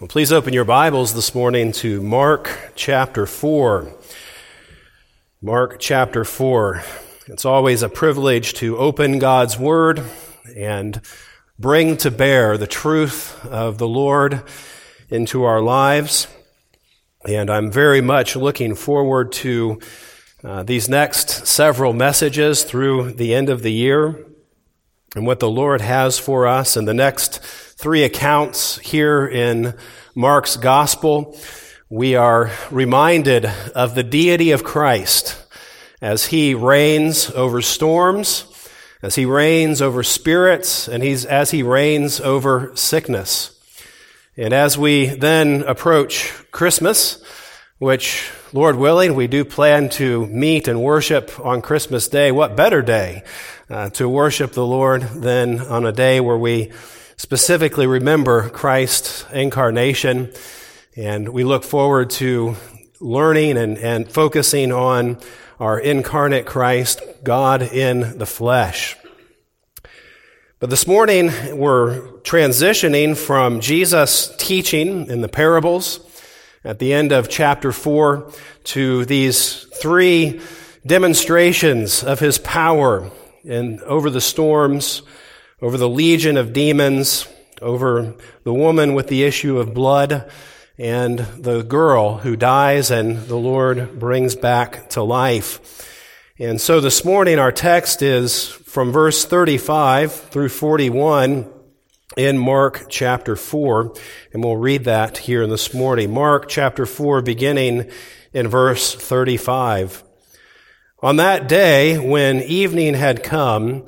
Well, please open your Bibles this morning to Mark chapter 4. Mark chapter 4. It's always a privilege to open God's Word and bring to bear the truth of the Lord into our lives. And I'm very much looking forward to uh, these next several messages through the end of the year and what the Lord has for us in the next three accounts here in Mark's gospel, we are reminded of the deity of Christ as he reigns over storms, as he reigns over spirits, and he's, as he reigns over sickness. And as we then approach Christmas, which, Lord willing, we do plan to meet and worship on Christmas Day, what better day uh, to worship the Lord than on a day where we specifically remember Christ's incarnation. And we look forward to learning and, and focusing on our incarnate Christ, God in the flesh. But this morning, we're transitioning from Jesus' teaching in the parables at the end of chapter 4 to these three demonstrations of his power and over the storms over the legion of demons, over the woman with the issue of blood, and the girl who dies and the Lord brings back to life. And so this morning our text is from verse 35 through 41 in Mark chapter 4, and we'll read that here in this morning. Mark chapter 4 beginning in verse 35. On that day, when evening had come,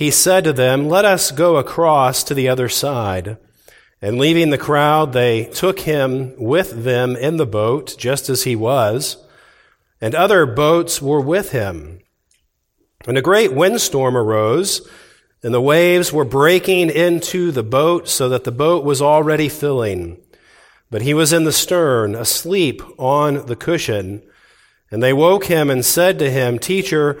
he said to them, Let us go across to the other side. And leaving the crowd, they took him with them in the boat, just as he was, and other boats were with him. And a great windstorm arose, and the waves were breaking into the boat so that the boat was already filling. But he was in the stern, asleep on the cushion. And they woke him and said to him, Teacher,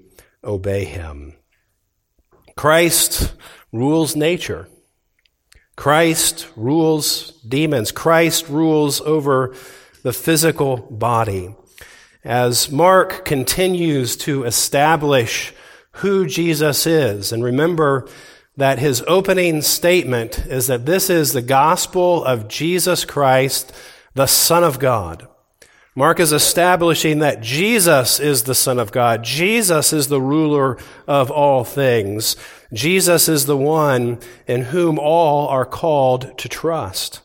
obey him. Christ rules nature. Christ rules demons. Christ rules over the physical body. As Mark continues to establish who Jesus is, and remember that his opening statement is that this is the gospel of Jesus Christ, the Son of God. Mark is establishing that Jesus is the Son of God. Jesus is the ruler of all things. Jesus is the one in whom all are called to trust.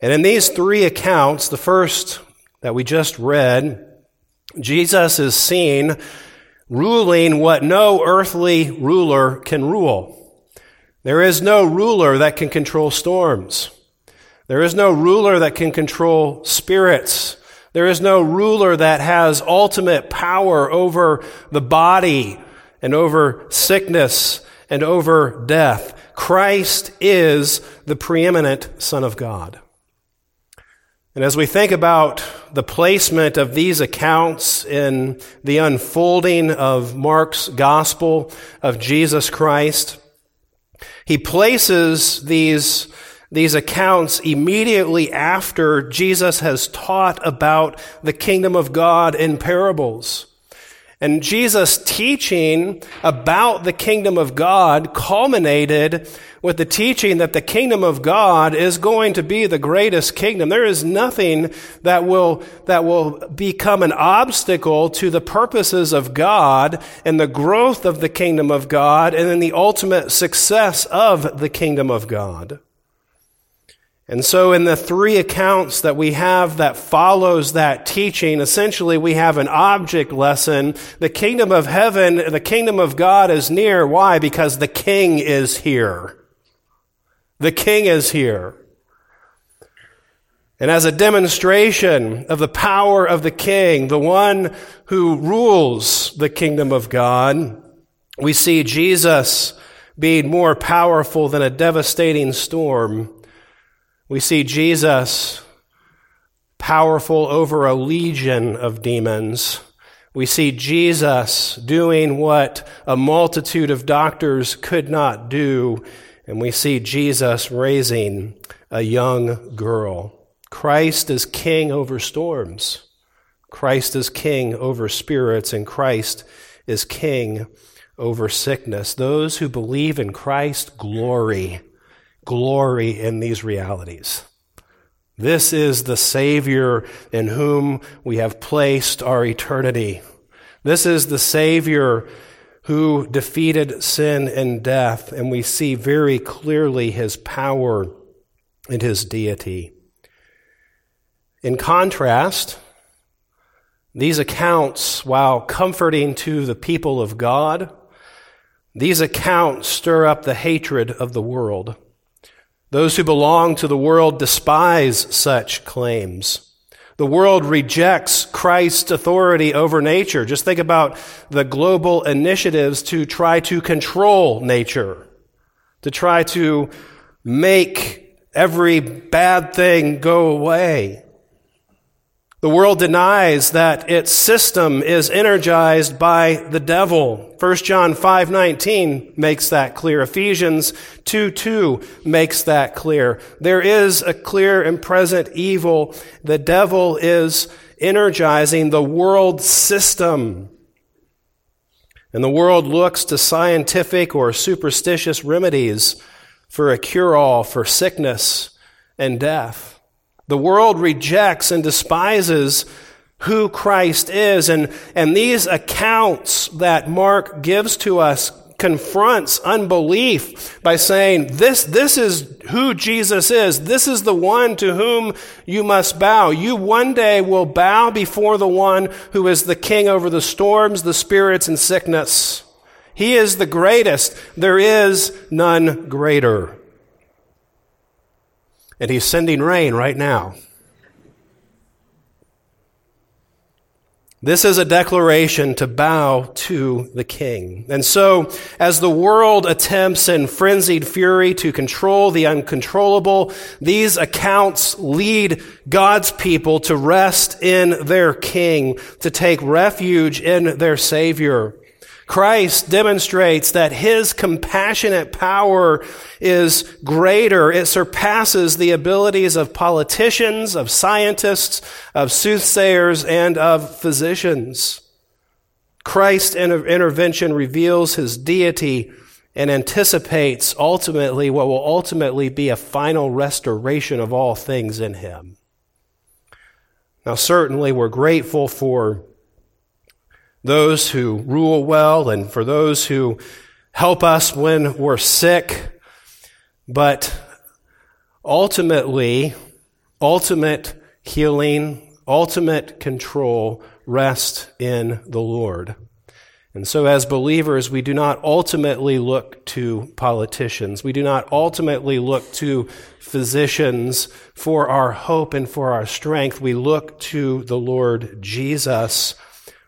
And in these three accounts, the first that we just read, Jesus is seen ruling what no earthly ruler can rule. There is no ruler that can control storms. There is no ruler that can control spirits. There is no ruler that has ultimate power over the body and over sickness and over death. Christ is the preeminent Son of God. And as we think about the placement of these accounts in the unfolding of Mark's gospel of Jesus Christ, he places these these accounts immediately after Jesus has taught about the kingdom of God in parables. And Jesus' teaching about the kingdom of God culminated with the teaching that the kingdom of God is going to be the greatest kingdom. There is nothing that will, that will become an obstacle to the purposes of God and the growth of the kingdom of God and then the ultimate success of the kingdom of God. And so in the three accounts that we have that follows that teaching, essentially we have an object lesson. The kingdom of heaven, the kingdom of God is near. Why? Because the king is here. The king is here. And as a demonstration of the power of the king, the one who rules the kingdom of God, we see Jesus being more powerful than a devastating storm. We see Jesus powerful over a legion of demons. We see Jesus doing what a multitude of doctors could not do. And we see Jesus raising a young girl. Christ is king over storms. Christ is king over spirits, and Christ is king over sickness. Those who believe in Christ glory, glory in these realities. This is the Savior in whom we have placed our eternity. This is the Savior who defeated sin and death, and we see very clearly his power and his deity. In contrast, these accounts, while comforting to the people of God, these accounts stir up the hatred of the world. Those who belong to the world despise such claims. The world rejects Christ's authority over nature. Just think about the global initiatives to try to control nature, to try to make every bad thing go away. The world denies that its system is energized by the devil. 1 John 5:19 makes that clear. Ephesians 2:2 makes that clear. There is a clear and present evil. The devil is energizing the world system. And the world looks to scientific or superstitious remedies for a cure-all for sickness and death. The world rejects and despises who Christ is. And, and these accounts that Mark gives to us confronts unbelief by saying, this, this is who Jesus is. This is the one to whom you must bow. You one day will bow before the one who is the king over the storms, the spirits, and sickness. He is the greatest. There is none greater. And he's sending rain right now. This is a declaration to bow to the king. And so, as the world attempts in frenzied fury to control the uncontrollable, these accounts lead God's people to rest in their king, to take refuge in their savior. Christ demonstrates that his compassionate power is greater. It surpasses the abilities of politicians, of scientists, of soothsayers, and of physicians. Christ's intervention reveals his deity and anticipates ultimately what will ultimately be a final restoration of all things in him. Now, certainly, we're grateful for those who rule well and for those who help us when we're sick. But ultimately, ultimate healing, ultimate control rest in the Lord. And so, as believers, we do not ultimately look to politicians. We do not ultimately look to physicians for our hope and for our strength. We look to the Lord Jesus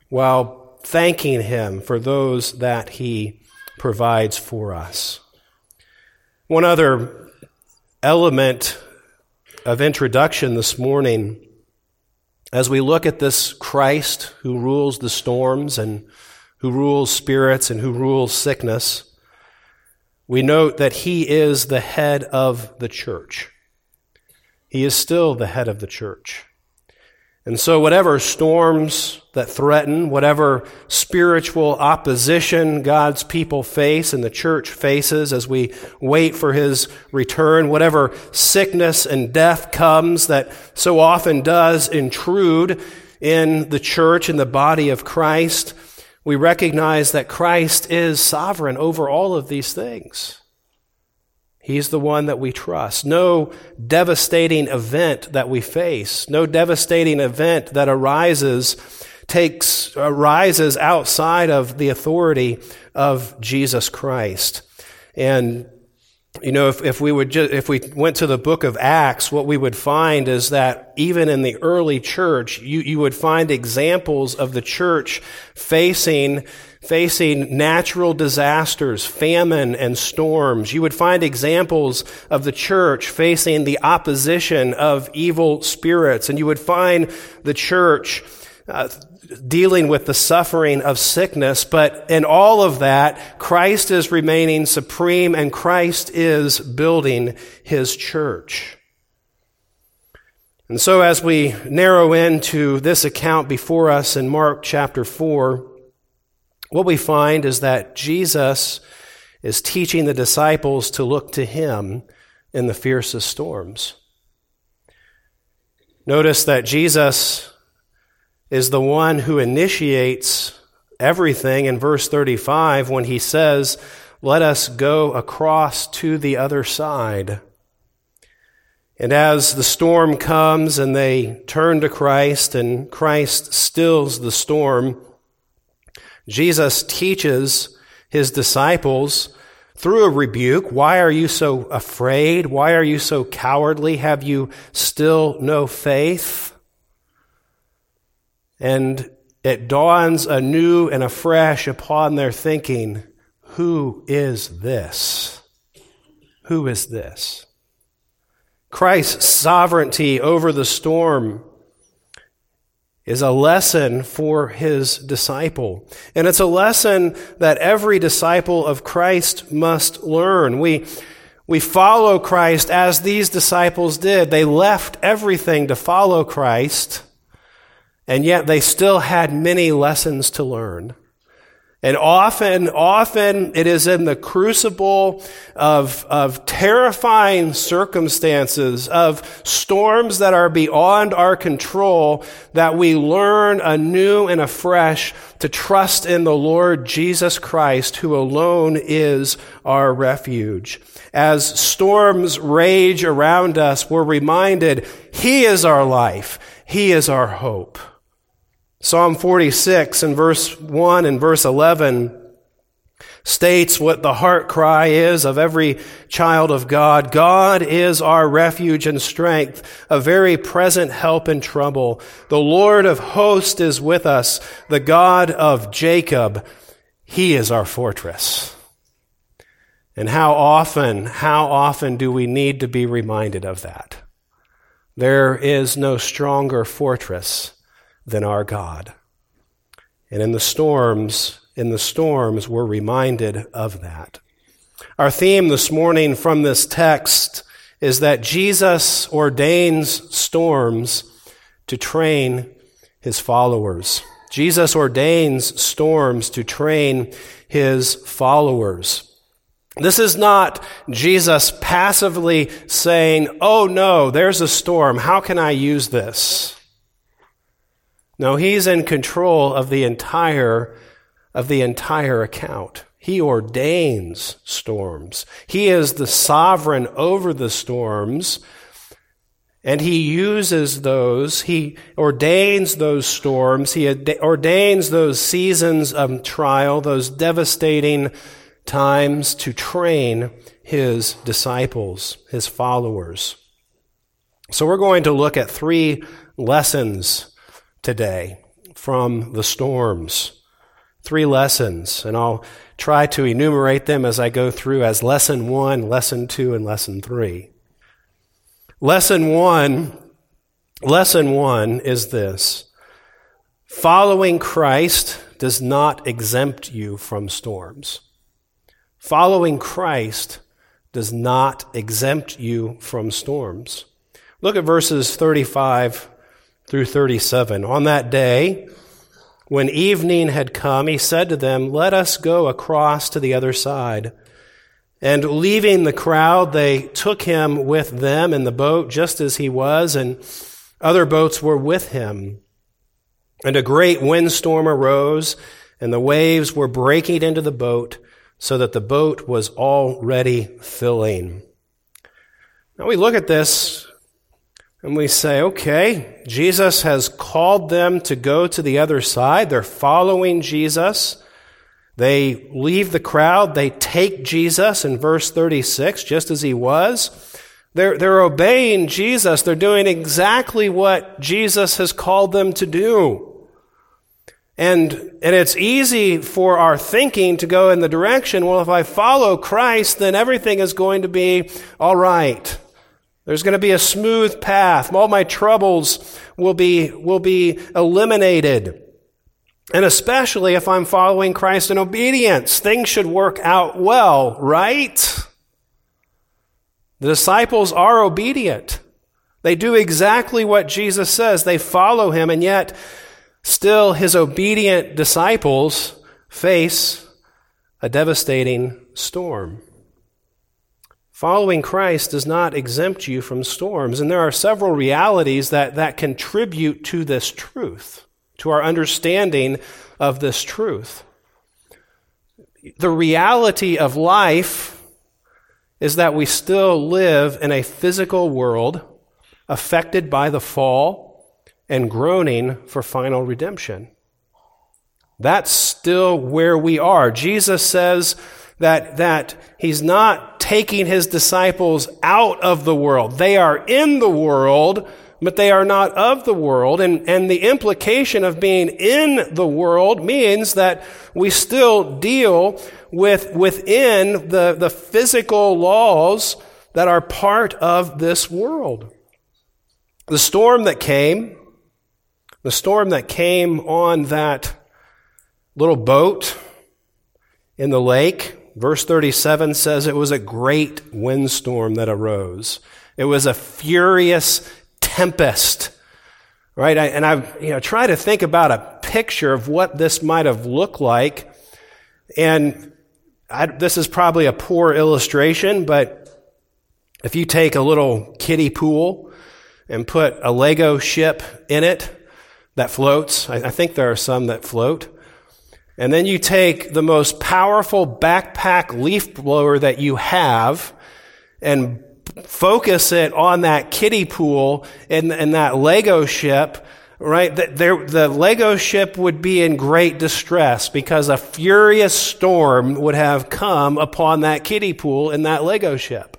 while thanking Him for those that He provides for us. One other element of introduction this morning, as we look at this Christ who rules the storms and who rules spirits and who rules sickness, we note that He is the head of the church. He is still the head of the church. And so, whatever storms that threaten, whatever spiritual opposition God's people face and the church faces as we wait for his return, whatever sickness and death comes that so often does intrude in the church and the body of Christ, we recognize that Christ is sovereign over all of these things. He's the one that we trust. No devastating event that we face, no devastating event that arises takes arises outside of the authority of Jesus Christ. And you know, if, if we would ju- if we went to the book of Acts, what we would find is that even in the early church, you, you would find examples of the church facing facing natural disasters, famine and storms. You would find examples of the church facing the opposition of evil spirits, and you would find the church uh, dealing with the suffering of sickness, but in all of that, Christ is remaining supreme and Christ is building his church. And so as we narrow into this account before us in Mark chapter 4, what we find is that Jesus is teaching the disciples to look to him in the fiercest storms. Notice that Jesus is the one who initiates everything in verse 35 when he says, Let us go across to the other side. And as the storm comes and they turn to Christ and Christ stills the storm, Jesus teaches his disciples through a rebuke, why are you so afraid? Why are you so cowardly? Have you still no faith? And it dawns anew and afresh upon their thinking who is this? Who is this? Christ's sovereignty over the storm is a lesson for his disciple. And it's a lesson that every disciple of Christ must learn. We, we follow Christ as these disciples did. They left everything to follow Christ and yet they still had many lessons to learn. And often, often it is in the crucible of, of terrifying circumstances, of storms that are beyond our control, that we learn anew and afresh to trust in the Lord Jesus Christ, who alone is our refuge. As storms rage around us, we're reminded He is our life. He is our hope. Psalm 46 and verse 1 and verse 11 states what the heart cry is of every child of God. God is our refuge and strength, a very present help in trouble. The Lord of hosts is with us, the God of Jacob. He is our fortress. And how often, how often do we need to be reminded of that? There is no stronger fortress than our God. And in the storms, in the storms, we're reminded of that. Our theme this morning from this text is that Jesus ordains storms to train his followers. Jesus ordains storms to train his followers. This is not Jesus passively saying, Oh no, there's a storm. How can I use this? No, he's in control of the entire of the entire account. He ordains storms. He is the sovereign over the storms. And he uses those, he ordains those storms, he ordains those seasons of trial, those devastating times to train his disciples, his followers. So we're going to look at three lessons today from the storms. Three lessons, and I'll try to enumerate them as I go through as lesson one, lesson two, and lesson three. Lesson one, lesson one is this. Following Christ does not exempt you from storms. Following Christ does not exempt you from storms. Look at verses 35 through 37. On that day, when evening had come, he said to them, Let us go across to the other side. And leaving the crowd, they took him with them in the boat just as he was, and other boats were with him. And a great windstorm arose, and the waves were breaking into the boat, so that the boat was already filling. Now we look at this and we say, okay, Jesus has called them to go to the other side. They're following Jesus. They leave the crowd. They take Jesus in verse 36, just as he was. They're, they're obeying Jesus. They're doing exactly what Jesus has called them to do. And, and it's easy for our thinking to go in the direction, well, if I follow Christ, then everything is going to be all right. There's going to be a smooth path. All my troubles will be, will be eliminated. And especially if I'm following Christ in obedience, things should work out well, right? The disciples are obedient. They do exactly what Jesus says. They follow him, and yet still his obedient disciples face a devastating storm. Following Christ does not exempt you from storms, and there are several realities that, that contribute to this truth to our understanding of this truth. The reality of life is that we still live in a physical world affected by the fall and groaning for final redemption. That's still where we are. Jesus says that, that he's not taking his disciples out of the world. They are in the world, but they are not of the world. And, and the implication of being in the world means that we still deal with within the, the physical laws that are part of this world. The storm that came, the storm that came on that little boat in the lake, verse 37 says it was a great windstorm that arose. It was a furious tempest. Right? I, and I've, you know, tried to think about a picture of what this might have looked like. And I, this is probably a poor illustration, but if you take a little kiddie pool and put a Lego ship in it that floats, I, I think there are some that float, and then you take the most powerful backpack leaf blower that you have and focus it on that kiddie pool and, and that Lego ship, right? The, the Lego ship would be in great distress because a furious storm would have come upon that kiddie pool and that Lego ship.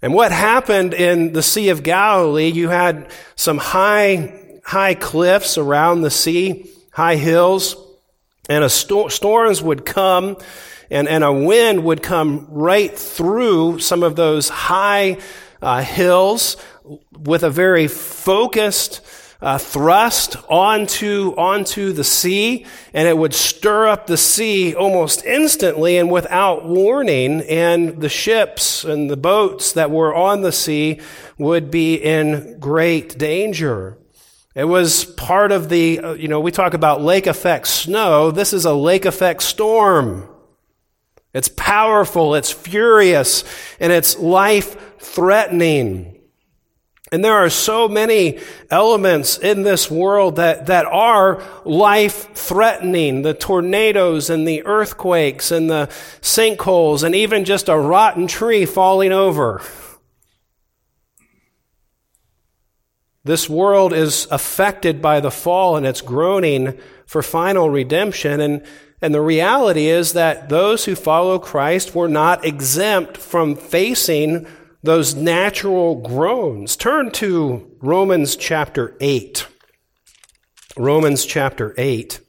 And what happened in the Sea of Galilee, you had some high, high cliffs around the sea, high hills, and a sto- storms would come and, and a wind would come right through some of those high uh, hills with a very focused uh, thrust onto, onto the sea, and it would stir up the sea almost instantly and without warning, and the ships and the boats that were on the sea would be in great danger. It was part of the, uh, you know, we talk about lake effect snow. This is a lake effect storm. It's powerful, it's furious, and it's life threatening. And there are so many elements in this world that, that are life threatening. The tornadoes and the earthquakes and the sinkholes and even just a rotten tree falling over. This world is affected by the fall and it's groaning for final redemption. And and the reality is that those who follow Christ were not exempt from facing those natural groans. Turn to Romans chapter 8. Romans chapter 8.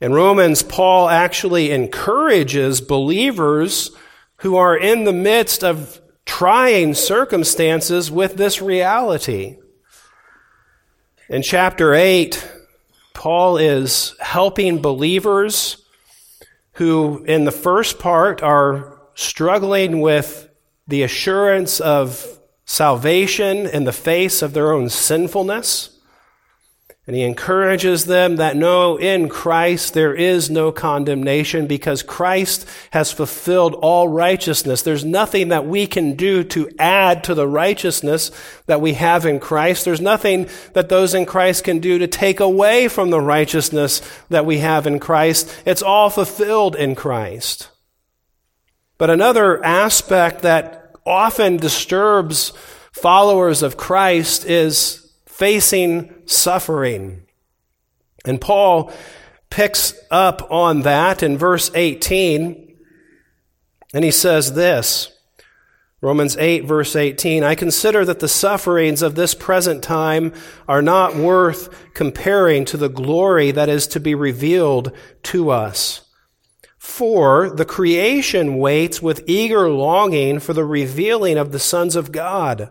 In Romans, Paul actually encourages believers who are in the midst of trying circumstances with this reality. In chapter 8, Paul is helping believers who, in the first part, are struggling with the assurance of salvation in the face of their own sinfulness. And he encourages them that no, in Christ there is no condemnation because Christ has fulfilled all righteousness. There's nothing that we can do to add to the righteousness that we have in Christ. There's nothing that those in Christ can do to take away from the righteousness that we have in Christ. It's all fulfilled in Christ. But another aspect that often disturbs followers of Christ is facing suffering. And Paul picks up on that in verse 18, and he says this Romans 8, verse 18 I consider that the sufferings of this present time are not worth comparing to the glory that is to be revealed to us. For the creation waits with eager longing for the revealing of the sons of God.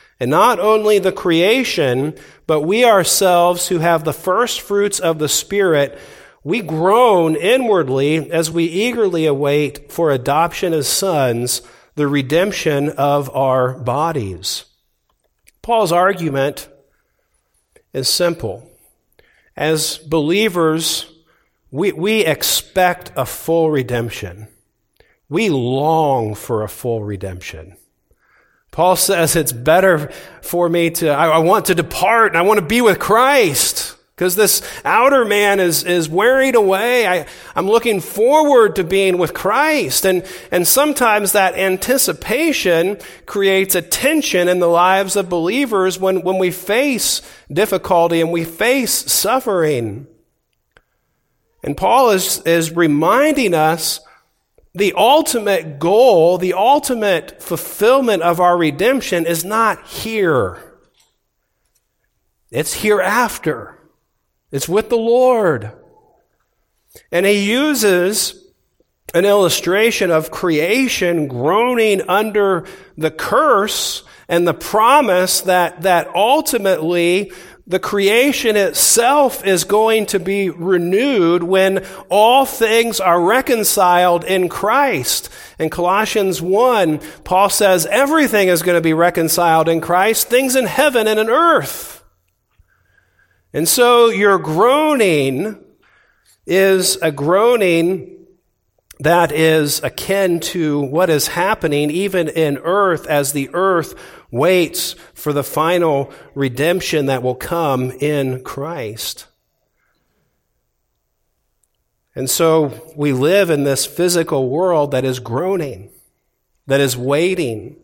And not only the creation, but we ourselves who have the first fruits of the Spirit, we groan inwardly as we eagerly await for adoption as sons, the redemption of our bodies. Paul's argument is simple. As believers, we, we expect a full redemption. We long for a full redemption. Paul says it's better for me to, I, I want to depart and I want to be with Christ because this outer man is, is wearing away. I, I'm looking forward to being with Christ. And, and sometimes that anticipation creates a tension in the lives of believers when, when we face difficulty and we face suffering. And Paul is, is reminding us the ultimate goal, the ultimate fulfillment of our redemption is not here. It's hereafter. It's with the Lord. And he uses an illustration of creation groaning under the curse and the promise that, that ultimately the creation itself is going to be renewed when all things are reconciled in Christ. In Colossians 1, Paul says everything is going to be reconciled in Christ, things in heaven and in earth. And so your groaning is a groaning that is akin to what is happening even in earth as the earth waits for the final redemption that will come in Christ. And so we live in this physical world that is groaning, that is waiting,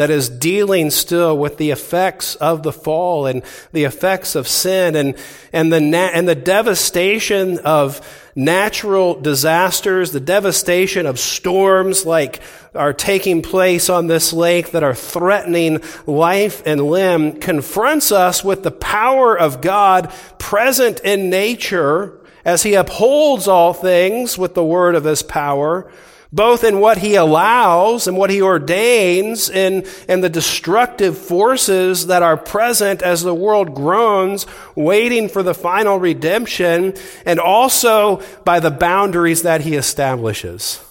that is dealing still with the effects of the fall and the effects of sin and, and, the, na- and the devastation of natural disasters, the devastation of storms like are taking place on this lake that are threatening life and limb confronts us with the power of God present in nature as he upholds all things with the word of his power both in what he allows and what he ordains in, in the destructive forces that are present as the world groans, waiting for the final redemption, and also by the boundaries that he establishes.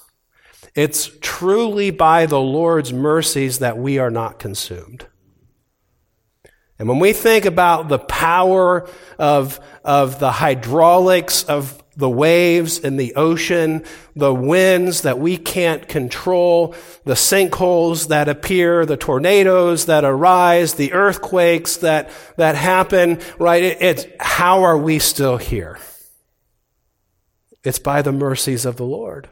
It's truly by the Lord's mercies that we are not consumed. And when we think about the power of, of the hydraulics of the waves in the ocean, the winds that we can't control, the sinkholes that appear, the tornadoes that arise, the earthquakes that, that happen, right? It, it's how are we still here? It's by the mercies of the Lord.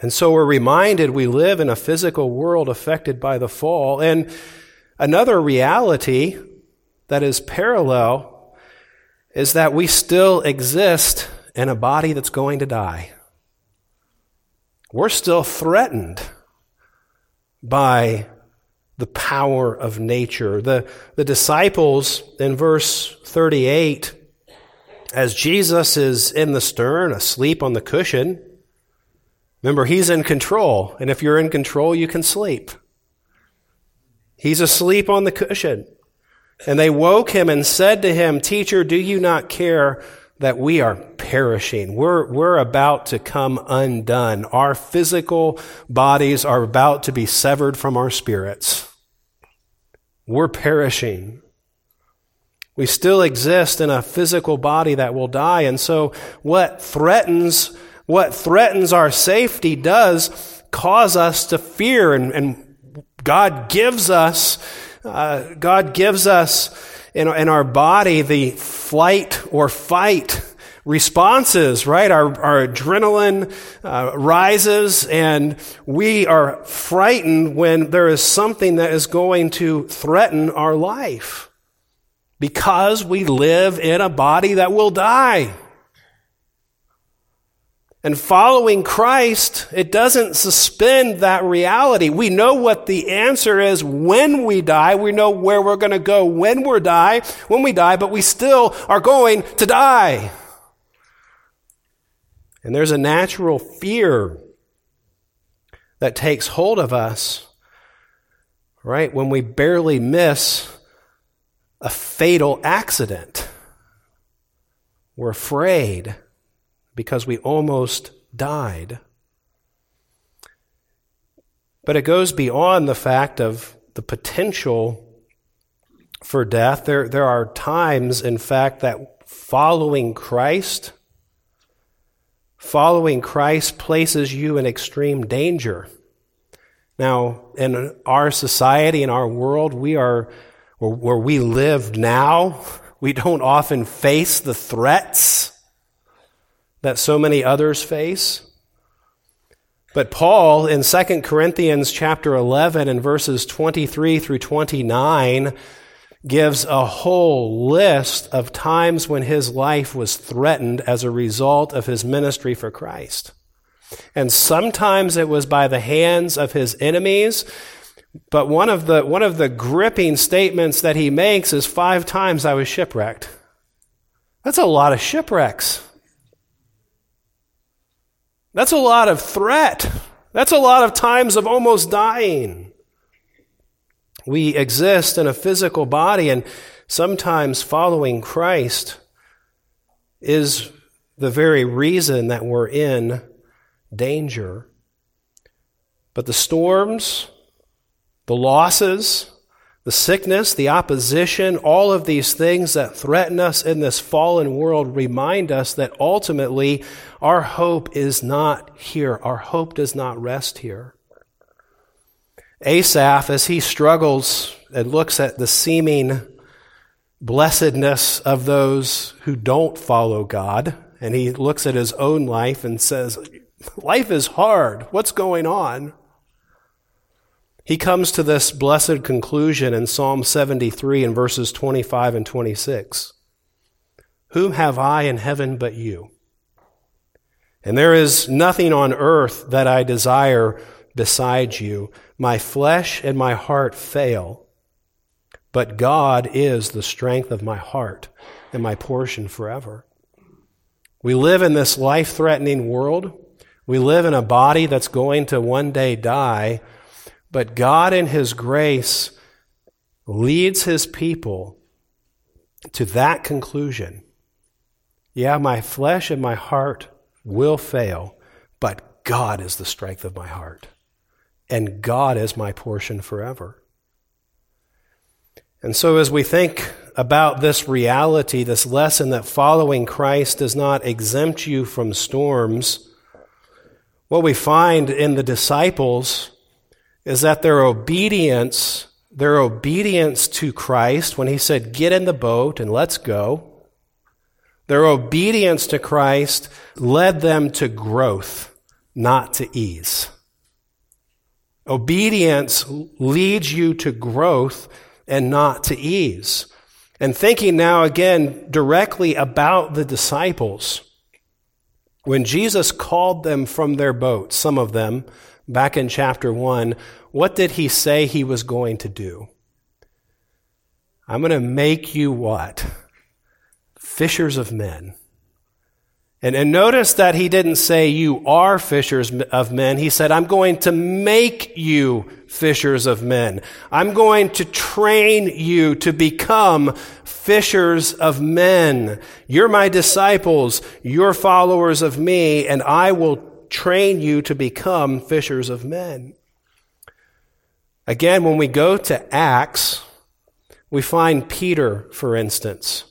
And so we're reminded we live in a physical world affected by the fall. And another reality that is parallel is that we still exist in a body that's going to die. We're still threatened by the power of nature. The, the disciples in verse 38, as Jesus is in the stern, asleep on the cushion, remember, he's in control. And if you're in control, you can sleep. He's asleep on the cushion. And they woke him and said to him, Teacher, do you not care that we are perishing? We're, we're about to come undone. Our physical bodies are about to be severed from our spirits. We're perishing. We still exist in a physical body that will die. And so what threatens What threatens our safety does cause us to fear, and, and God gives us, uh, God gives us in, in our body the flight or fight responses, right? Our, our adrenaline uh, rises and we are frightened when there is something that is going to threaten our life because we live in a body that will die. And following Christ, it doesn't suspend that reality. We know what the answer is when we die. We know where we're going to go when we die, when we die, but we still are going to die. And there's a natural fear that takes hold of us, right? When we barely miss a fatal accident. We're afraid because we almost died. But it goes beyond the fact of the potential for death. There, there are times, in fact, that following Christ, following Christ places you in extreme danger. Now, in our society, in our world, we are, where we live now, we don't often face the threats that so many others face. But Paul in 2 Corinthians chapter 11 and verses 23 through 29 gives a whole list of times when his life was threatened as a result of his ministry for Christ. And sometimes it was by the hands of his enemies, but one of the, one of the gripping statements that he makes is five times I was shipwrecked. That's a lot of shipwrecks. That's a lot of threat. That's a lot of times of almost dying. We exist in a physical body, and sometimes following Christ is the very reason that we're in danger. But the storms, the losses, the sickness, the opposition, all of these things that threaten us in this fallen world remind us that ultimately our hope is not here. Our hope does not rest here. Asaph, as he struggles and looks at the seeming blessedness of those who don't follow God, and he looks at his own life and says, Life is hard. What's going on? He comes to this blessed conclusion in Psalm 73 in verses 25 and 26. Whom have I in heaven but you? And there is nothing on earth that I desire besides you. My flesh and my heart fail, but God is the strength of my heart and my portion forever. We live in this life threatening world. We live in a body that's going to one day die but God, in His grace, leads His people to that conclusion. Yeah, my flesh and my heart will fail, but God is the strength of my heart, and God is my portion forever. And so, as we think about this reality, this lesson that following Christ does not exempt you from storms, what we find in the disciples is that their obedience, their obedience to Christ, when he said, get in the boat and let's go, their obedience to Christ led them to growth, not to ease. Obedience leads you to growth and not to ease. And thinking now again directly about the disciples, when Jesus called them from their boat, some of them, back in chapter 1, what did he say he was going to do? I'm going to make you what? Fishers of men. And, and notice that he didn't say you are fishers of men. He said, I'm going to make you fishers of men. I'm going to train you to become fishers of men. You're my disciples. You're followers of me, and I will train you to become fishers of men. Again, when we go to Acts, we find Peter, for instance.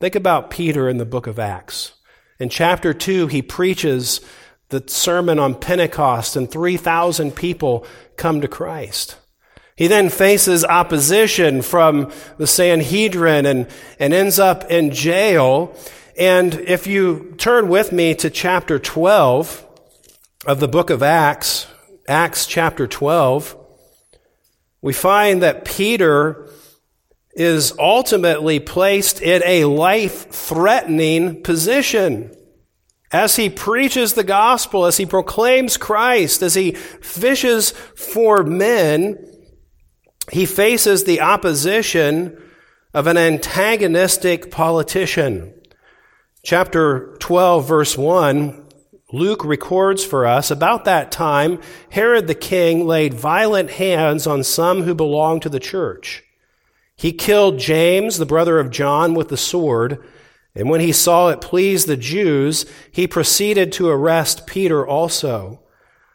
Think about Peter in the book of Acts. In chapter 2, he preaches the sermon on Pentecost, and 3,000 people come to Christ. He then faces opposition from the Sanhedrin and, and ends up in jail. And if you turn with me to chapter 12 of the book of Acts, Acts chapter 12, we find that Peter is ultimately placed in a life threatening position. As he preaches the gospel, as he proclaims Christ, as he fishes for men, he faces the opposition of an antagonistic politician. Chapter 12, verse 1, Luke records for us about that time, Herod the king laid violent hands on some who belonged to the church. He killed James, the brother of John, with the sword, and when he saw it pleased the Jews, he proceeded to arrest Peter also.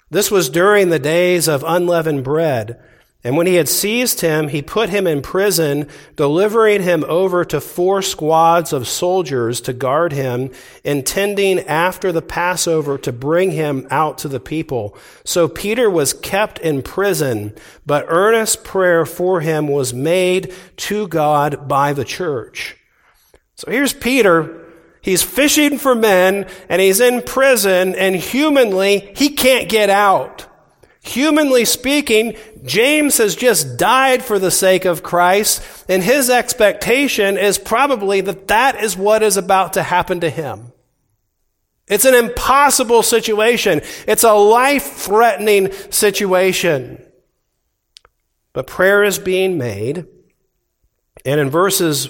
This was during the days of unleavened bread. And when he had seized him, he put him in prison, delivering him over to four squads of soldiers to guard him, intending after the Passover to bring him out to the people. So Peter was kept in prison, but earnest prayer for him was made to God by the church. So here's Peter. He's fishing for men and he's in prison and humanly he can't get out. Humanly speaking, James has just died for the sake of Christ, and his expectation is probably that that is what is about to happen to him. It's an impossible situation. It's a life threatening situation. But prayer is being made. And in verses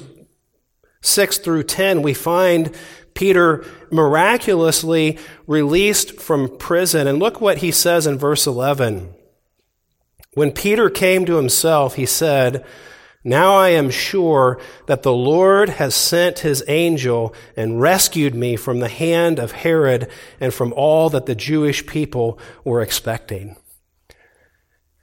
6 through 10, we find Peter miraculously released from prison. And look what he says in verse 11. When Peter came to himself, he said, Now I am sure that the Lord has sent his angel and rescued me from the hand of Herod and from all that the Jewish people were expecting.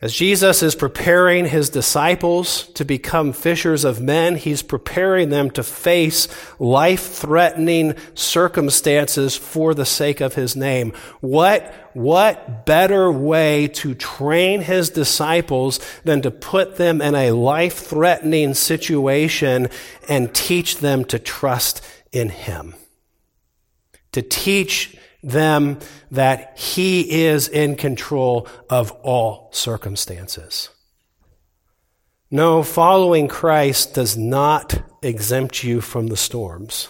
As Jesus is preparing his disciples to become fishers of men, he's preparing them to face life threatening circumstances for the sake of his name. What, what better way to train his disciples than to put them in a life threatening situation and teach them to trust in him? To teach them that He is in control of all circumstances. No, following Christ does not exempt you from the storms.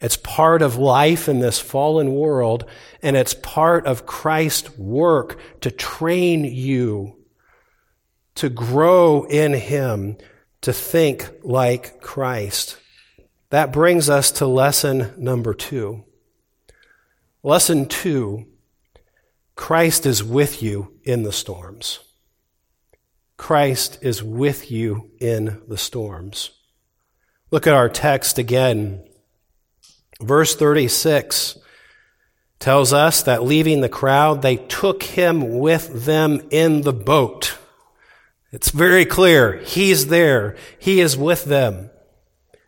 It's part of life in this fallen world, and it's part of Christ's work to train you to grow in Him, to think like Christ. That brings us to lesson number two. Lesson two Christ is with you in the storms. Christ is with you in the storms. Look at our text again. Verse 36 tells us that leaving the crowd, they took him with them in the boat. It's very clear. He's there. He is with them.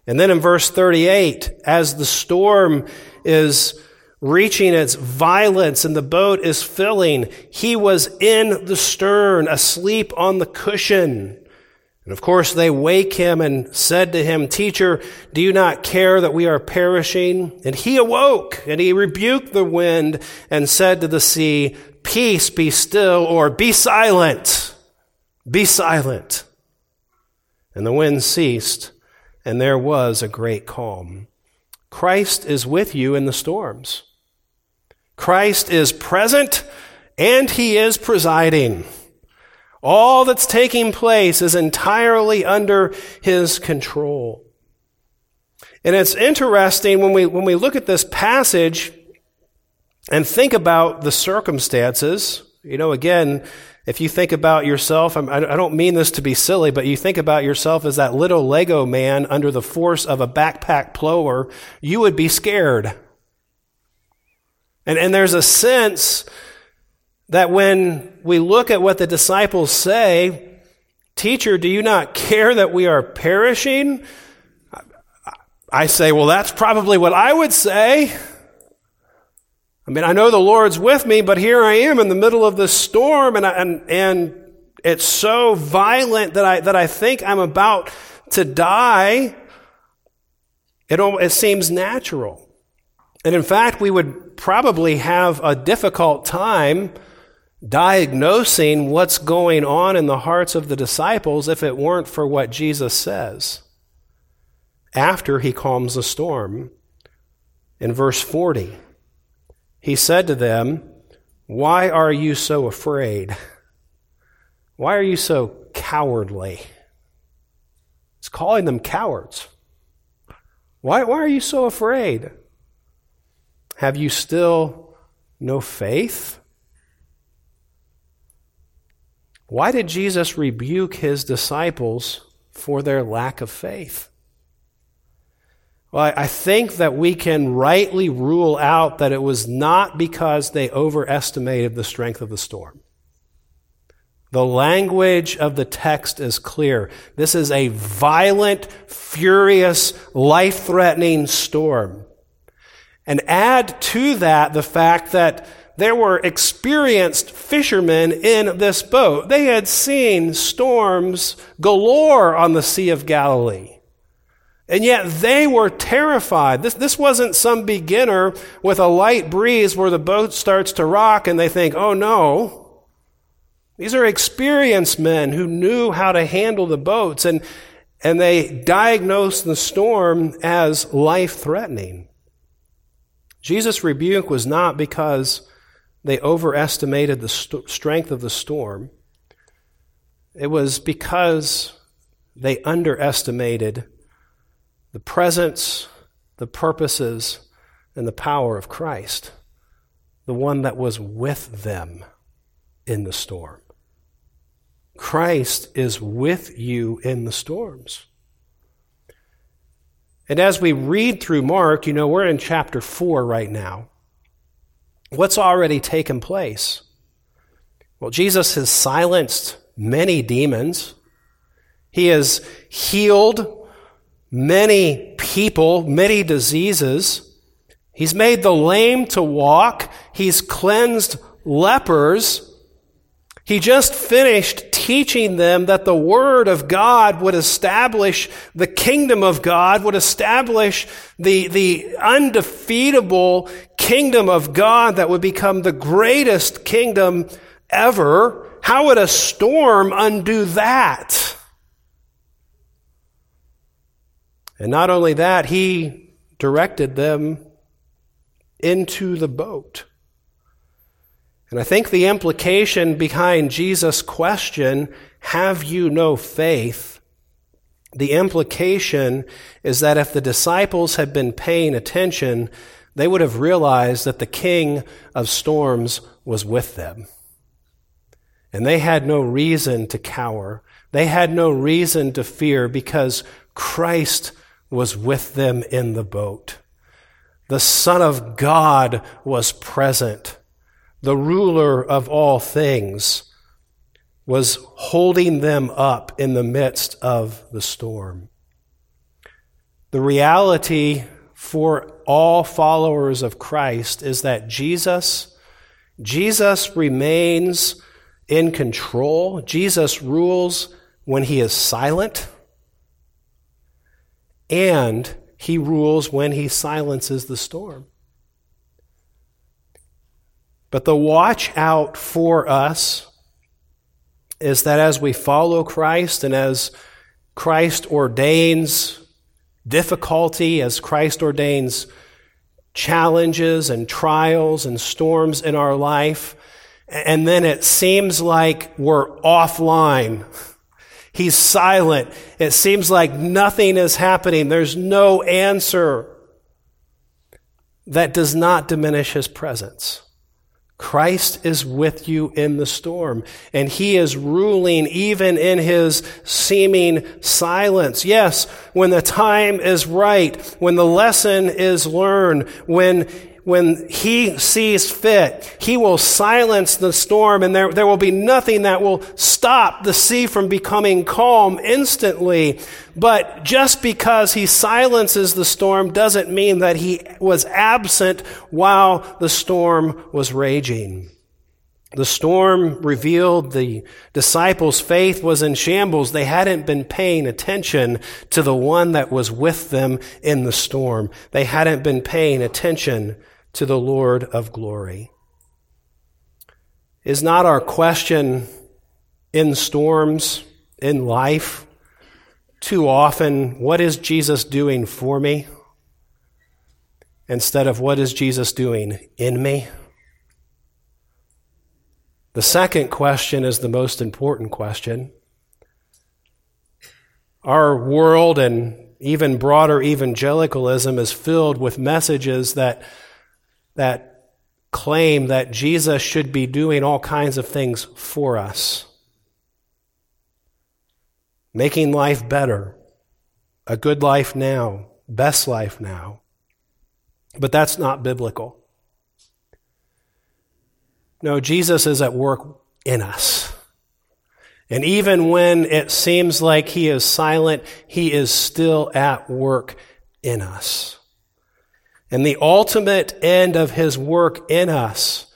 And then in verse 38, as the storm is reaching its violence and the boat is filling. He was in the stern, asleep on the cushion. And of course, they wake him and said to him, Teacher, do you not care that we are perishing? And he awoke and he rebuked the wind and said to the sea, Peace, be still, or be silent. Be silent. And the wind ceased, and there was a great calm. Christ is with you in the storms. Christ is present and he is presiding. All that's taking place is entirely under his control. And it's interesting when we, when we look at this passage and think about the circumstances. You know, again, if you think about yourself, I don't mean this to be silly, but you think about yourself as that little Lego man under the force of a backpack blower, you would be scared. And, and there's a sense that when we look at what the disciples say, Teacher, do you not care that we are perishing? I say, Well, that's probably what I would say. I mean, I know the Lord's with me, but here I am in the middle of this storm and, I, and, and it's so violent that I, that I think I'm about to die. It, it seems natural. And in fact, we would probably have a difficult time diagnosing what's going on in the hearts of the disciples if it weren't for what Jesus says after he calms the storm. In verse 40, he said to them, Why are you so afraid? Why are you so cowardly? It's calling them cowards. Why, why are you so afraid? Have you still no faith? Why did Jesus rebuke his disciples for their lack of faith? Well, I think that we can rightly rule out that it was not because they overestimated the strength of the storm. The language of the text is clear. This is a violent, furious, life threatening storm. And add to that the fact that there were experienced fishermen in this boat. They had seen storms galore on the Sea of Galilee. And yet they were terrified. This, this wasn't some beginner with a light breeze where the boat starts to rock and they think, oh no. These are experienced men who knew how to handle the boats and, and they diagnosed the storm as life threatening. Jesus' rebuke was not because they overestimated the st- strength of the storm. It was because they underestimated the presence, the purposes, and the power of Christ, the one that was with them in the storm. Christ is with you in the storms. And as we read through Mark, you know, we're in chapter 4 right now. What's already taken place? Well, Jesus has silenced many demons. He has healed many people, many diseases. He's made the lame to walk. He's cleansed lepers. He just finished teaching them that the Word of God would establish the kingdom of God, would establish the, the undefeatable kingdom of God that would become the greatest kingdom ever. How would a storm undo that? And not only that, he directed them into the boat. And I think the implication behind Jesus' question, have you no faith? The implication is that if the disciples had been paying attention, they would have realized that the king of storms was with them. And they had no reason to cower. They had no reason to fear because Christ was with them in the boat. The Son of God was present the ruler of all things, was holding them up in the midst of the storm. The reality for all followers of Christ is that Jesus, Jesus remains in control. Jesus rules when he is silent, and he rules when he silences the storm. But the watch out for us is that as we follow Christ and as Christ ordains difficulty, as Christ ordains challenges and trials and storms in our life, and then it seems like we're offline. He's silent. It seems like nothing is happening. There's no answer. That does not diminish his presence. Christ is with you in the storm, and he is ruling even in his seeming silence. Yes, when the time is right, when the lesson is learned, when when he sees fit, he will silence the storm and there, there will be nothing that will stop the sea from becoming calm instantly. But just because he silences the storm doesn't mean that he was absent while the storm was raging. The storm revealed the disciples' faith was in shambles. They hadn't been paying attention to the one that was with them in the storm. They hadn't been paying attention to the Lord of glory. Is not our question in storms, in life, too often, what is Jesus doing for me? Instead of what is Jesus doing in me? The second question is the most important question. Our world and even broader evangelicalism is filled with messages that, that claim that Jesus should be doing all kinds of things for us. Making life better, a good life now, best life now. But that's not biblical. No, Jesus is at work in us. And even when it seems like he is silent, he is still at work in us. And the ultimate end of his work in us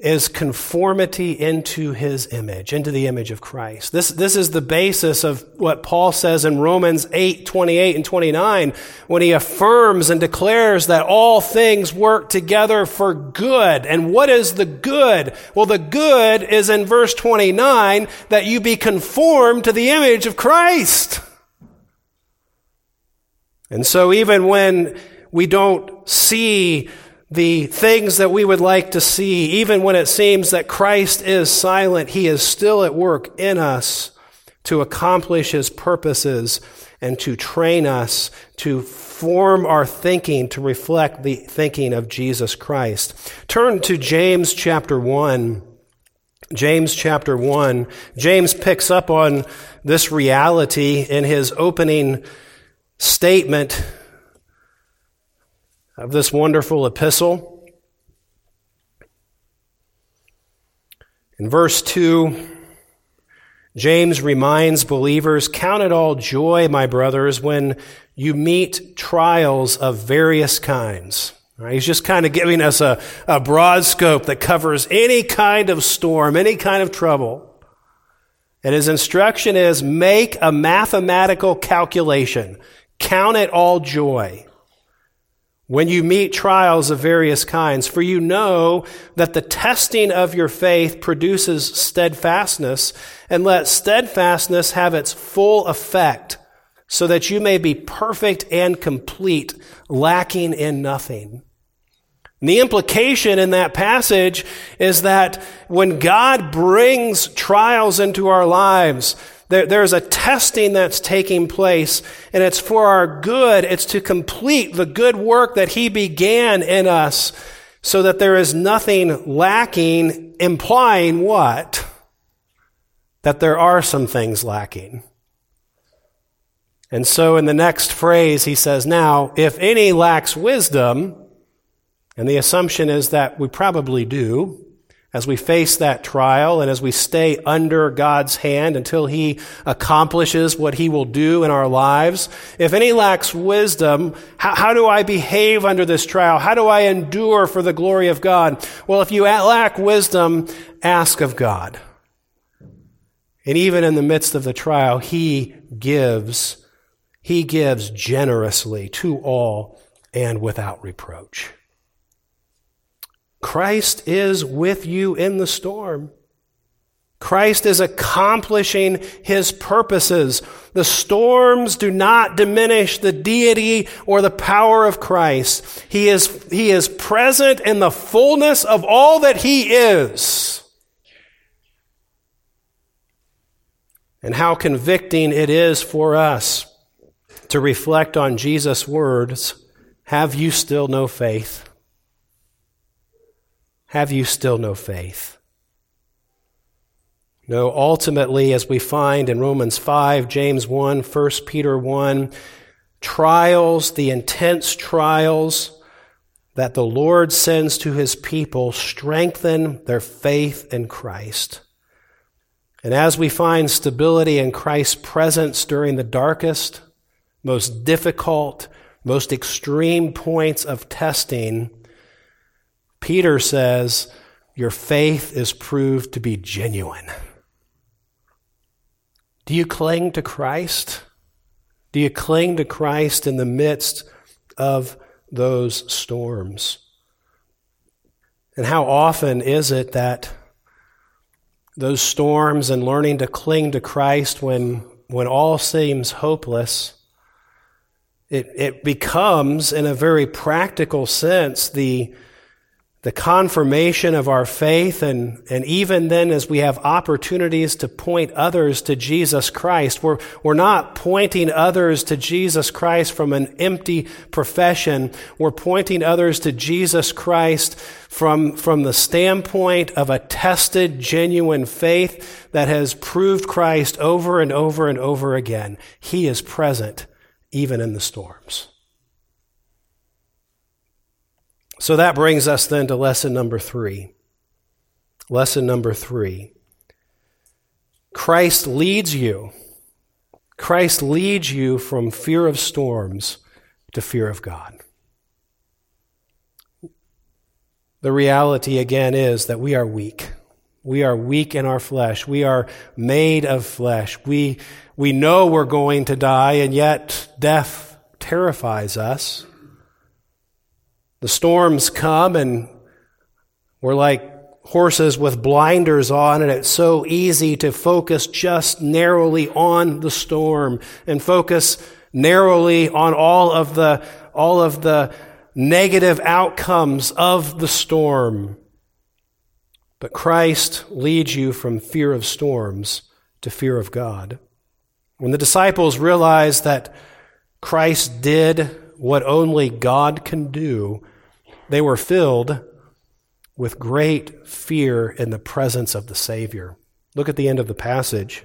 is conformity into his image, into the image of Christ. This, this is the basis of what Paul says in Romans 8, 28 and 29, when he affirms and declares that all things work together for good. And what is the good? Well, the good is in verse 29 that you be conformed to the image of Christ. And so even when we don't see the things that we would like to see, even when it seems that Christ is silent, He is still at work in us to accomplish His purposes and to train us to form our thinking to reflect the thinking of Jesus Christ. Turn to James chapter 1. James chapter 1. James picks up on this reality in his opening statement of this wonderful epistle. In verse 2, James reminds believers Count it all joy, my brothers, when you meet trials of various kinds. Right, he's just kind of giving us a, a broad scope that covers any kind of storm, any kind of trouble. And his instruction is make a mathematical calculation. Count it all joy when you meet trials of various kinds, for you know that the testing of your faith produces steadfastness, and let steadfastness have its full effect, so that you may be perfect and complete, lacking in nothing. And the implication in that passage is that when God brings trials into our lives, there, there's a testing that's taking place, and it's for our good. It's to complete the good work that He began in us so that there is nothing lacking, implying what? That there are some things lacking. And so in the next phrase, he says, Now, if any lacks wisdom, and the assumption is that we probably do, as we face that trial and as we stay under God's hand until He accomplishes what He will do in our lives. If any lacks wisdom, how, how, do I behave under this trial? How do I endure for the glory of God? Well, if you lack wisdom, ask of God. And even in the midst of the trial, He gives, He gives generously to all and without reproach. Christ is with you in the storm. Christ is accomplishing his purposes. The storms do not diminish the deity or the power of Christ. He is, he is present in the fullness of all that he is. And how convicting it is for us to reflect on Jesus' words Have you still no faith? Have you still no faith? No, ultimately, as we find in Romans 5, James 1, 1 Peter 1, trials, the intense trials that the Lord sends to his people strengthen their faith in Christ. And as we find stability in Christ's presence during the darkest, most difficult, most extreme points of testing, Peter says, Your faith is proved to be genuine. Do you cling to Christ? Do you cling to Christ in the midst of those storms? And how often is it that those storms and learning to cling to Christ when, when all seems hopeless, it, it becomes, in a very practical sense, the the confirmation of our faith, and, and even then as we have opportunities to point others to Jesus Christ, we're, we're not pointing others to Jesus Christ from an empty profession. We're pointing others to Jesus Christ from, from the standpoint of a tested, genuine faith that has proved Christ over and over and over again. He is present even in the storms. So that brings us then to lesson number three. Lesson number three Christ leads you. Christ leads you from fear of storms to fear of God. The reality again is that we are weak. We are weak in our flesh. We are made of flesh. We, we know we're going to die, and yet death terrifies us. The storms come and we're like horses with blinders on, and it's so easy to focus just narrowly on the storm and focus narrowly on all of the, all of the negative outcomes of the storm. But Christ leads you from fear of storms to fear of God. When the disciples realized that Christ did what only God can do, they were filled with great fear in the presence of the Savior. Look at the end of the passage.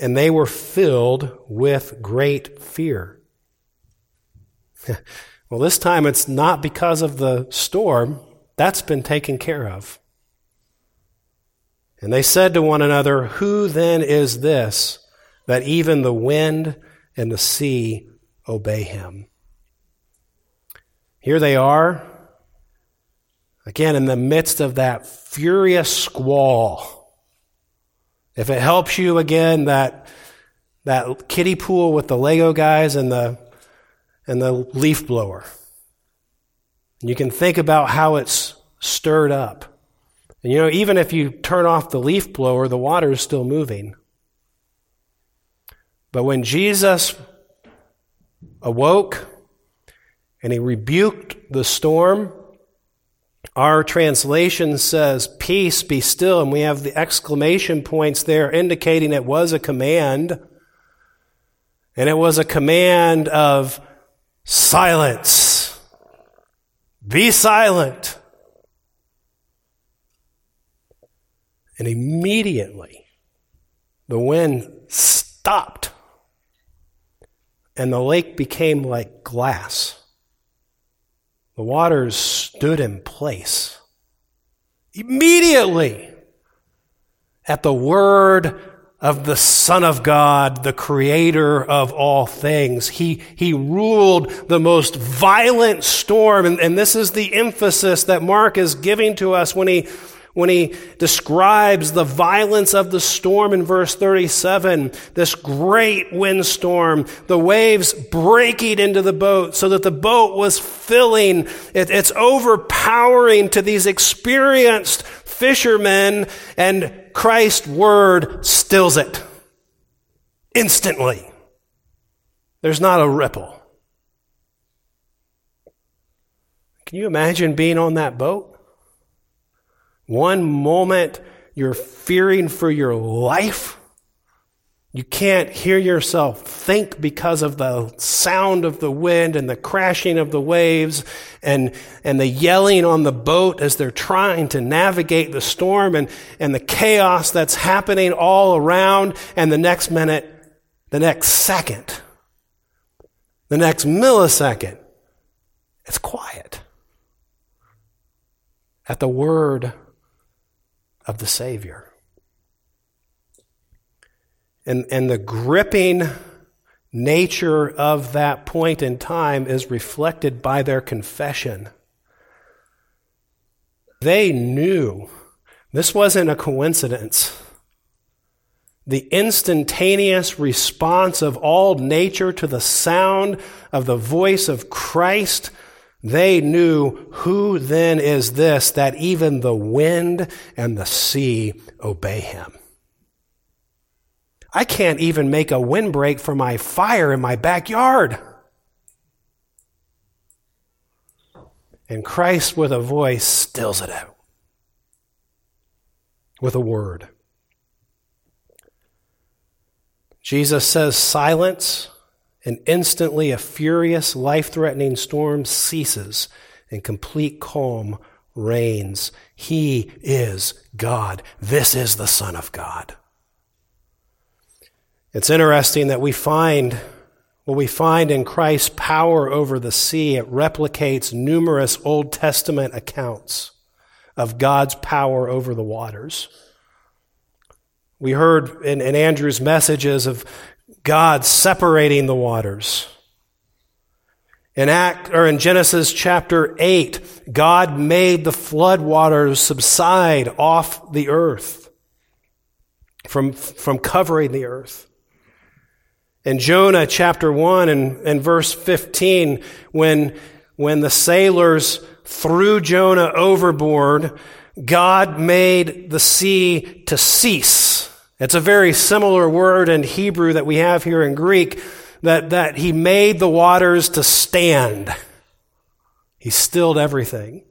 And they were filled with great fear. well, this time it's not because of the storm, that's been taken care of. And they said to one another, Who then is this that even the wind and the sea obey him? Here they are, again, in the midst of that furious squall. If it helps you, again, that, that kiddie pool with the Lego guys and the, and the leaf blower. You can think about how it's stirred up. And you know, even if you turn off the leaf blower, the water is still moving. But when Jesus awoke, and he rebuked the storm. Our translation says, Peace, be still. And we have the exclamation points there indicating it was a command. And it was a command of silence. Be silent. And immediately the wind stopped and the lake became like glass. The waters stood in place. Immediately, at the word of the Son of God, the creator of all things. He, he ruled the most violent storm. And, and this is the emphasis that Mark is giving to us when he when he describes the violence of the storm in verse 37, this great windstorm, the waves breaking into the boat so that the boat was filling. It, it's overpowering to these experienced fishermen and Christ's word stills it instantly. There's not a ripple. Can you imagine being on that boat? One moment you're fearing for your life. You can't hear yourself think because of the sound of the wind and the crashing of the waves and, and the yelling on the boat as they're trying to navigate the storm and, and the chaos that's happening all around. And the next minute, the next second, the next millisecond, It's quiet at the word of the Savior. And, and the gripping nature of that point in time is reflected by their confession. They knew this wasn't a coincidence. The instantaneous response of all nature to the sound of the voice of Christ, they knew who then is this that even the wind and the sea obey him. I can't even make a windbreak for my fire in my backyard. And Christ, with a voice, stills it out with a word. Jesus says, Silence, and instantly a furious, life threatening storm ceases, and complete calm reigns. He is God. This is the Son of God. It's interesting that we find what we find in Christ's power over the sea. It replicates numerous Old Testament accounts of God's power over the waters. We heard in, in Andrew's messages of God separating the waters. In Act or in Genesis chapter 8, God made the flood waters subside off the earth from, from covering the earth. In Jonah chapter 1 and, and verse 15, when, when the sailors threw Jonah overboard, God made the sea to cease. It's a very similar word in Hebrew that we have here in Greek, that, that he made the waters to stand. He stilled everything.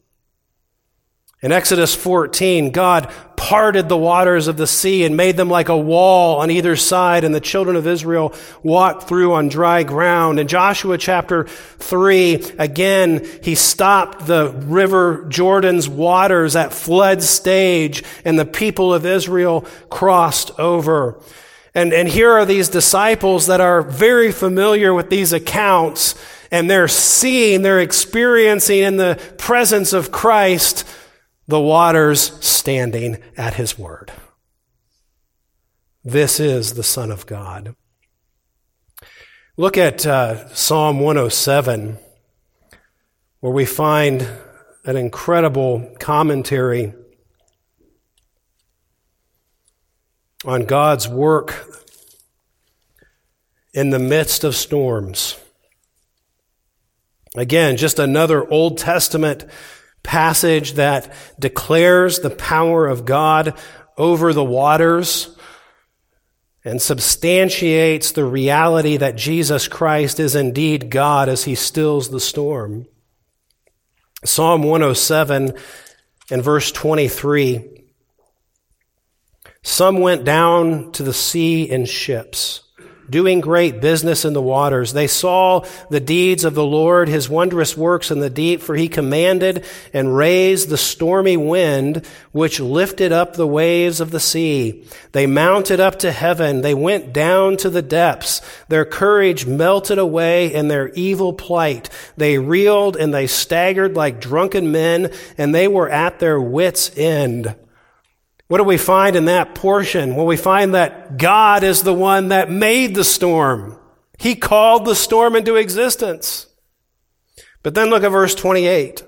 In Exodus 14, God parted the waters of the sea and made them like a wall on either side, and the children of Israel walked through on dry ground. In Joshua chapter 3, again, he stopped the river Jordan's waters at flood stage, and the people of Israel crossed over. And, and here are these disciples that are very familiar with these accounts, and they're seeing, they're experiencing in the presence of Christ the waters standing at his word. This is the Son of God. Look at uh, Psalm 107, where we find an incredible commentary on God's work in the midst of storms. Again, just another Old Testament passage that declares the power of God over the waters and substantiates the reality that Jesus Christ is indeed God as he stills the storm. Psalm 107 and verse 23. Some went down to the sea in ships doing great business in the waters. They saw the deeds of the Lord, his wondrous works in the deep, for he commanded and raised the stormy wind, which lifted up the waves of the sea. They mounted up to heaven. They went down to the depths. Their courage melted away in their evil plight. They reeled and they staggered like drunken men, and they were at their wits' end. What do we find in that portion? Well, we find that God is the one that made the storm. He called the storm into existence. But then look at verse 28.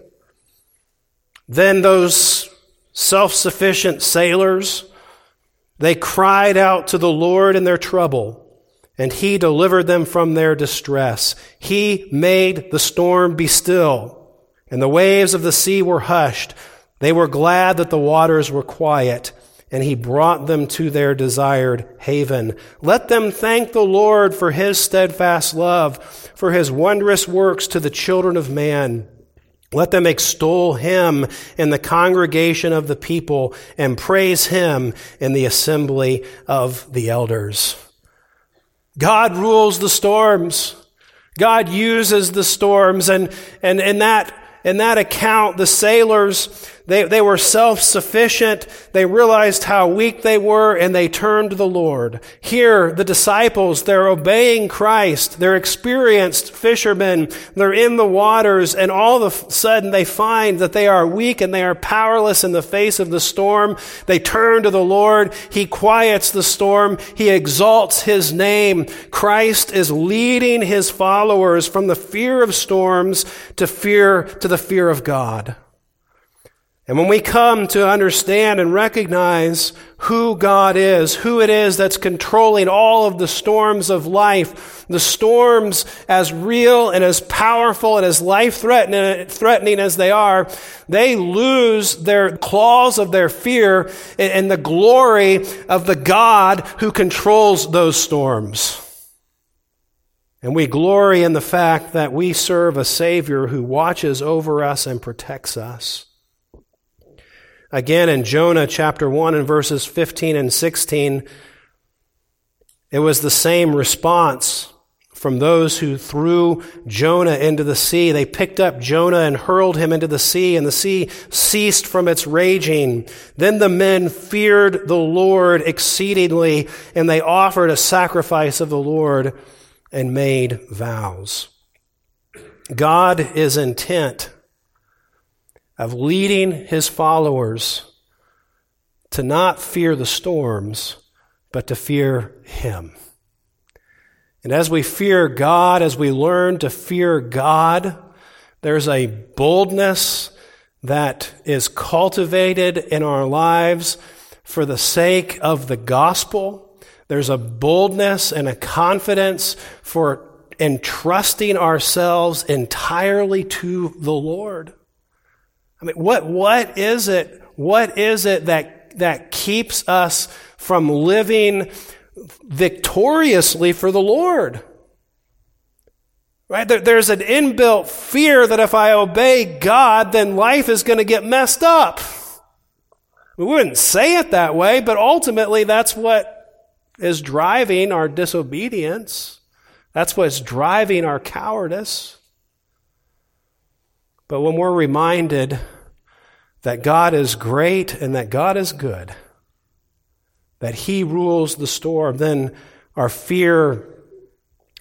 Then those self-sufficient sailors, they cried out to the Lord in their trouble, and he delivered them from their distress. He made the storm be still, and the waves of the sea were hushed. They were glad that the waters were quiet, and he brought them to their desired haven. Let them thank the Lord for his steadfast love, for his wondrous works to the children of man. Let them extol him in the congregation of the people and praise him in the assembly of the elders. God rules the storms. God uses the storms and, and in that, in that account, the sailors, They, they were self-sufficient. They realized how weak they were and they turned to the Lord. Here, the disciples, they're obeying Christ. They're experienced fishermen. They're in the waters and all of a sudden they find that they are weak and they are powerless in the face of the storm. They turn to the Lord. He quiets the storm. He exalts His name. Christ is leading His followers from the fear of storms to fear, to the fear of God. And when we come to understand and recognize who God is, who it is that's controlling all of the storms of life, the storms as real and as powerful and as life threatening as they are, they lose their claws of their fear and the glory of the God who controls those storms. And we glory in the fact that we serve a Savior who watches over us and protects us. Again, in Jonah chapter 1 and verses 15 and 16, it was the same response from those who threw Jonah into the sea. They picked up Jonah and hurled him into the sea, and the sea ceased from its raging. Then the men feared the Lord exceedingly, and they offered a sacrifice of the Lord and made vows. God is intent of leading his followers to not fear the storms, but to fear him. And as we fear God, as we learn to fear God, there's a boldness that is cultivated in our lives for the sake of the gospel. There's a boldness and a confidence for entrusting ourselves entirely to the Lord. I mean, what, what is it? What is it that, that keeps us from living victoriously for the Lord? Right? There, there's an inbuilt fear that if I obey God, then life is going to get messed up. We wouldn't say it that way, but ultimately that's what is driving our disobedience. That's what's driving our cowardice. But when we're reminded that God is great and that God is good, that He rules the storm, then our fear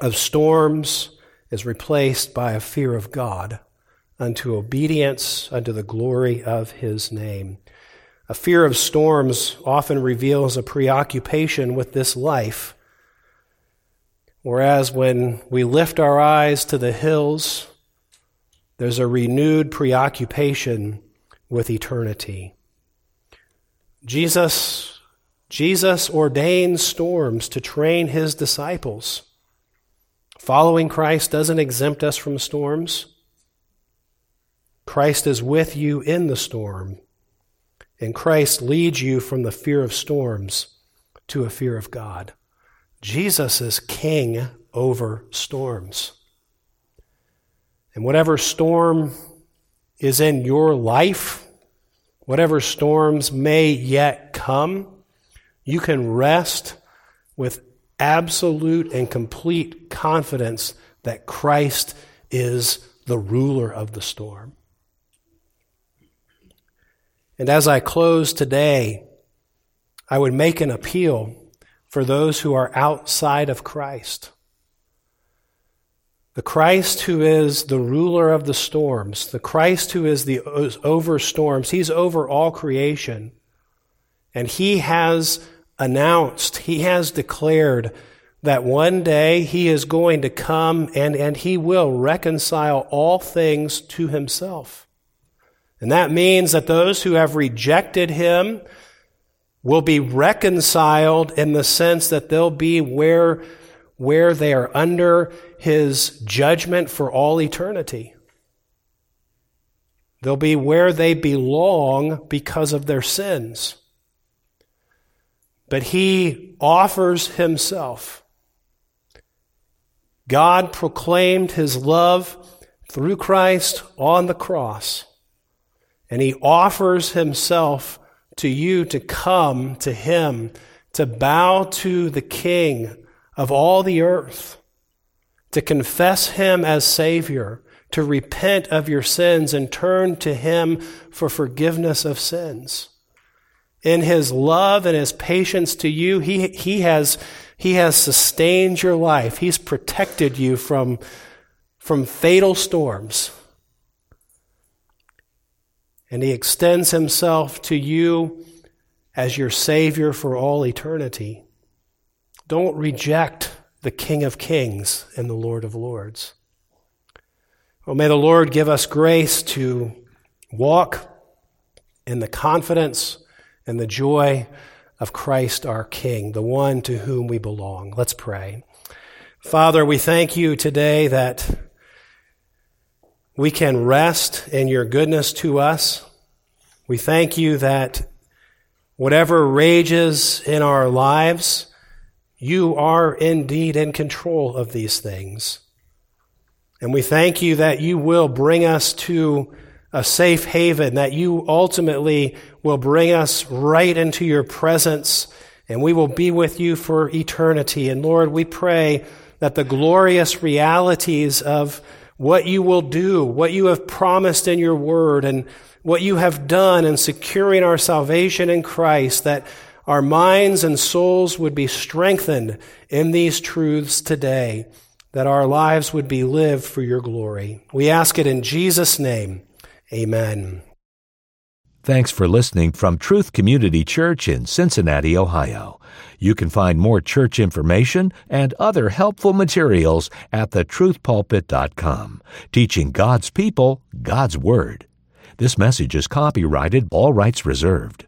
of storms is replaced by a fear of God unto obedience unto the glory of His name. A fear of storms often reveals a preoccupation with this life. Whereas when we lift our eyes to the hills, there's a renewed preoccupation with eternity. Jesus, Jesus ordains storms to train his disciples. Following Christ doesn't exempt us from storms. Christ is with you in the storm, and Christ leads you from the fear of storms to a fear of God. Jesus is king over storms. And whatever storm is in your life, whatever storms may yet come, you can rest with absolute and complete confidence that Christ is the ruler of the storm. And as I close today, I would make an appeal for those who are outside of Christ. The Christ who is the ruler of the storms, the Christ who is the over storms, he's over all creation. And he has announced, he has declared that one day he is going to come and, and he will reconcile all things to himself. And that means that those who have rejected him will be reconciled in the sense that they'll be where where they are under his judgment for all eternity. They'll be where they belong because of their sins. But he offers himself. God proclaimed his love through Christ on the cross. And he offers himself to you to come to him, to bow to the King of all the earth, to confess him as Savior, to repent of your sins and turn to Him for forgiveness of sins. In His love and His patience to you, He, he, has, he has sustained your life. He's protected you from, from fatal storms. And He extends Himself to you as your Savior for all eternity. Don't reject the King of Kings and the Lord of Lords. Well, may the Lord give us grace to walk in the confidence and the joy of Christ our King, the one to whom we belong. Let's pray. Father, we thank you today that we can rest in your goodness to us. We thank you that whatever rages in our lives, you are indeed in control of these things. And we thank you that you will bring us to a safe haven, that you ultimately will bring us right into your presence, and we will be with you for eternity. And Lord, we pray that the glorious realities of what you will do, what you have promised in your word, and what you have done in securing our salvation in Christ, that our minds and souls would be strengthened in these truths today that our lives would be lived for your glory. We ask it in Jesus' name. Amen. Thanks for listening from Truth Community Church in Cincinnati, Ohio. You can find more church information and other helpful materials at thetruthpulpit.com, teaching God's people God's Word. This message is copyrighted, all rights reserved.